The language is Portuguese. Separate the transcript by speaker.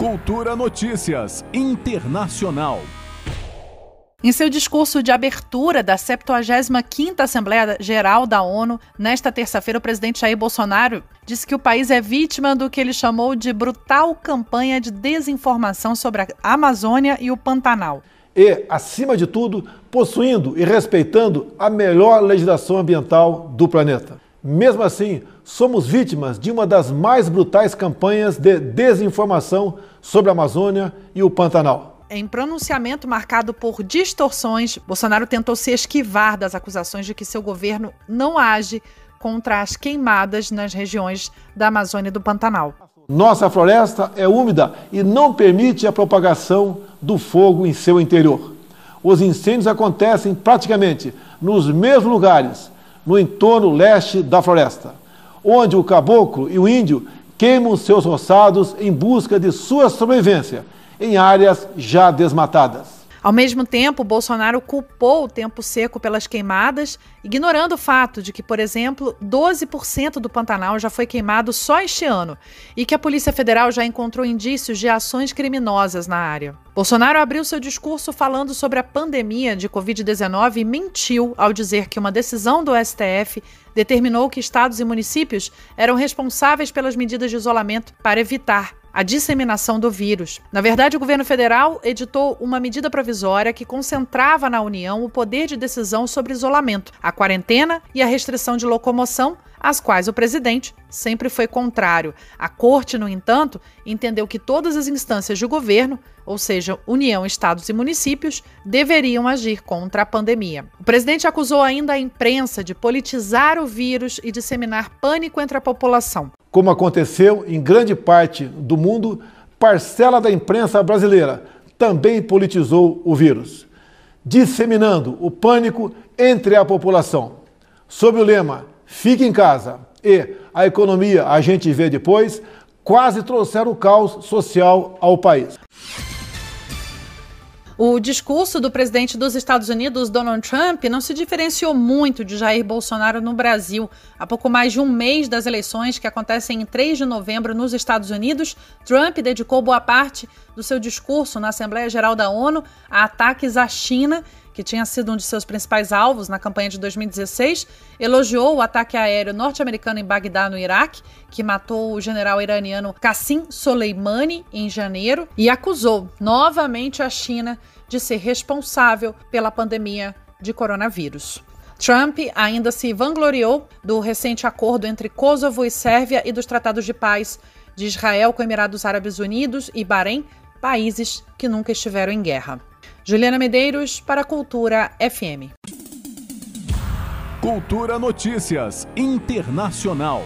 Speaker 1: Cultura Notícias Internacional.
Speaker 2: Em seu discurso de abertura da 75ª Assembleia Geral da ONU, nesta terça-feira, o presidente Jair Bolsonaro disse que o país é vítima do que ele chamou de brutal campanha de desinformação sobre a Amazônia e o Pantanal.
Speaker 3: E, acima de tudo, possuindo e respeitando a melhor legislação ambiental do planeta. Mesmo assim, somos vítimas de uma das mais brutais campanhas de desinformação sobre a Amazônia e o Pantanal.
Speaker 2: Em pronunciamento marcado por distorções, Bolsonaro tentou se esquivar das acusações de que seu governo não age contra as queimadas nas regiões da Amazônia e do Pantanal.
Speaker 3: Nossa floresta é úmida e não permite a propagação do fogo em seu interior. Os incêndios acontecem praticamente nos mesmos lugares no entorno leste da floresta, onde o caboclo e o índio queimam seus roçados em busca de sua sobrevivência em áreas já desmatadas.
Speaker 2: Ao mesmo tempo, Bolsonaro culpou o tempo seco pelas queimadas, ignorando o fato de que, por exemplo, 12% do Pantanal já foi queimado só este ano e que a Polícia Federal já encontrou indícios de ações criminosas na área. Bolsonaro abriu seu discurso falando sobre a pandemia de Covid-19 e mentiu ao dizer que uma decisão do STF determinou que estados e municípios eram responsáveis pelas medidas de isolamento para evitar a disseminação do vírus. Na verdade, o governo federal editou uma medida provisória que concentrava na União o poder de decisão sobre isolamento, a quarentena e a restrição de locomoção, às quais o presidente sempre foi contrário. A corte, no entanto, entendeu que todas as instâncias de governo, ou seja, União, estados e municípios, deveriam agir contra a pandemia. O presidente acusou ainda a imprensa de politizar o vírus e disseminar pânico entre a população.
Speaker 3: Como aconteceu em grande parte do mundo, parcela da imprensa brasileira também politizou o vírus, disseminando o pânico entre a população. Sob o lema Fique em casa e a economia a gente vê depois, quase trouxeram o caos social ao país.
Speaker 2: O discurso do presidente dos Estados Unidos, Donald Trump, não se diferenciou muito de Jair Bolsonaro no Brasil. Há pouco mais de um mês das eleições, que acontecem em 3 de novembro nos Estados Unidos, Trump dedicou boa parte do seu discurso na Assembleia Geral da ONU a ataques à China que tinha sido um de seus principais alvos na campanha de 2016, elogiou o ataque aéreo norte-americano em Bagdá, no Iraque, que matou o general iraniano Qassim Soleimani em janeiro, e acusou novamente a China de ser responsável pela pandemia de coronavírus. Trump ainda se vangloriou do recente acordo entre Kosovo e Sérvia e dos tratados de paz de Israel com Emirados Árabes Unidos e Bahrein, países que nunca estiveram em guerra. Juliana Medeiros para Cultura FM.
Speaker 1: Cultura Notícias Internacional.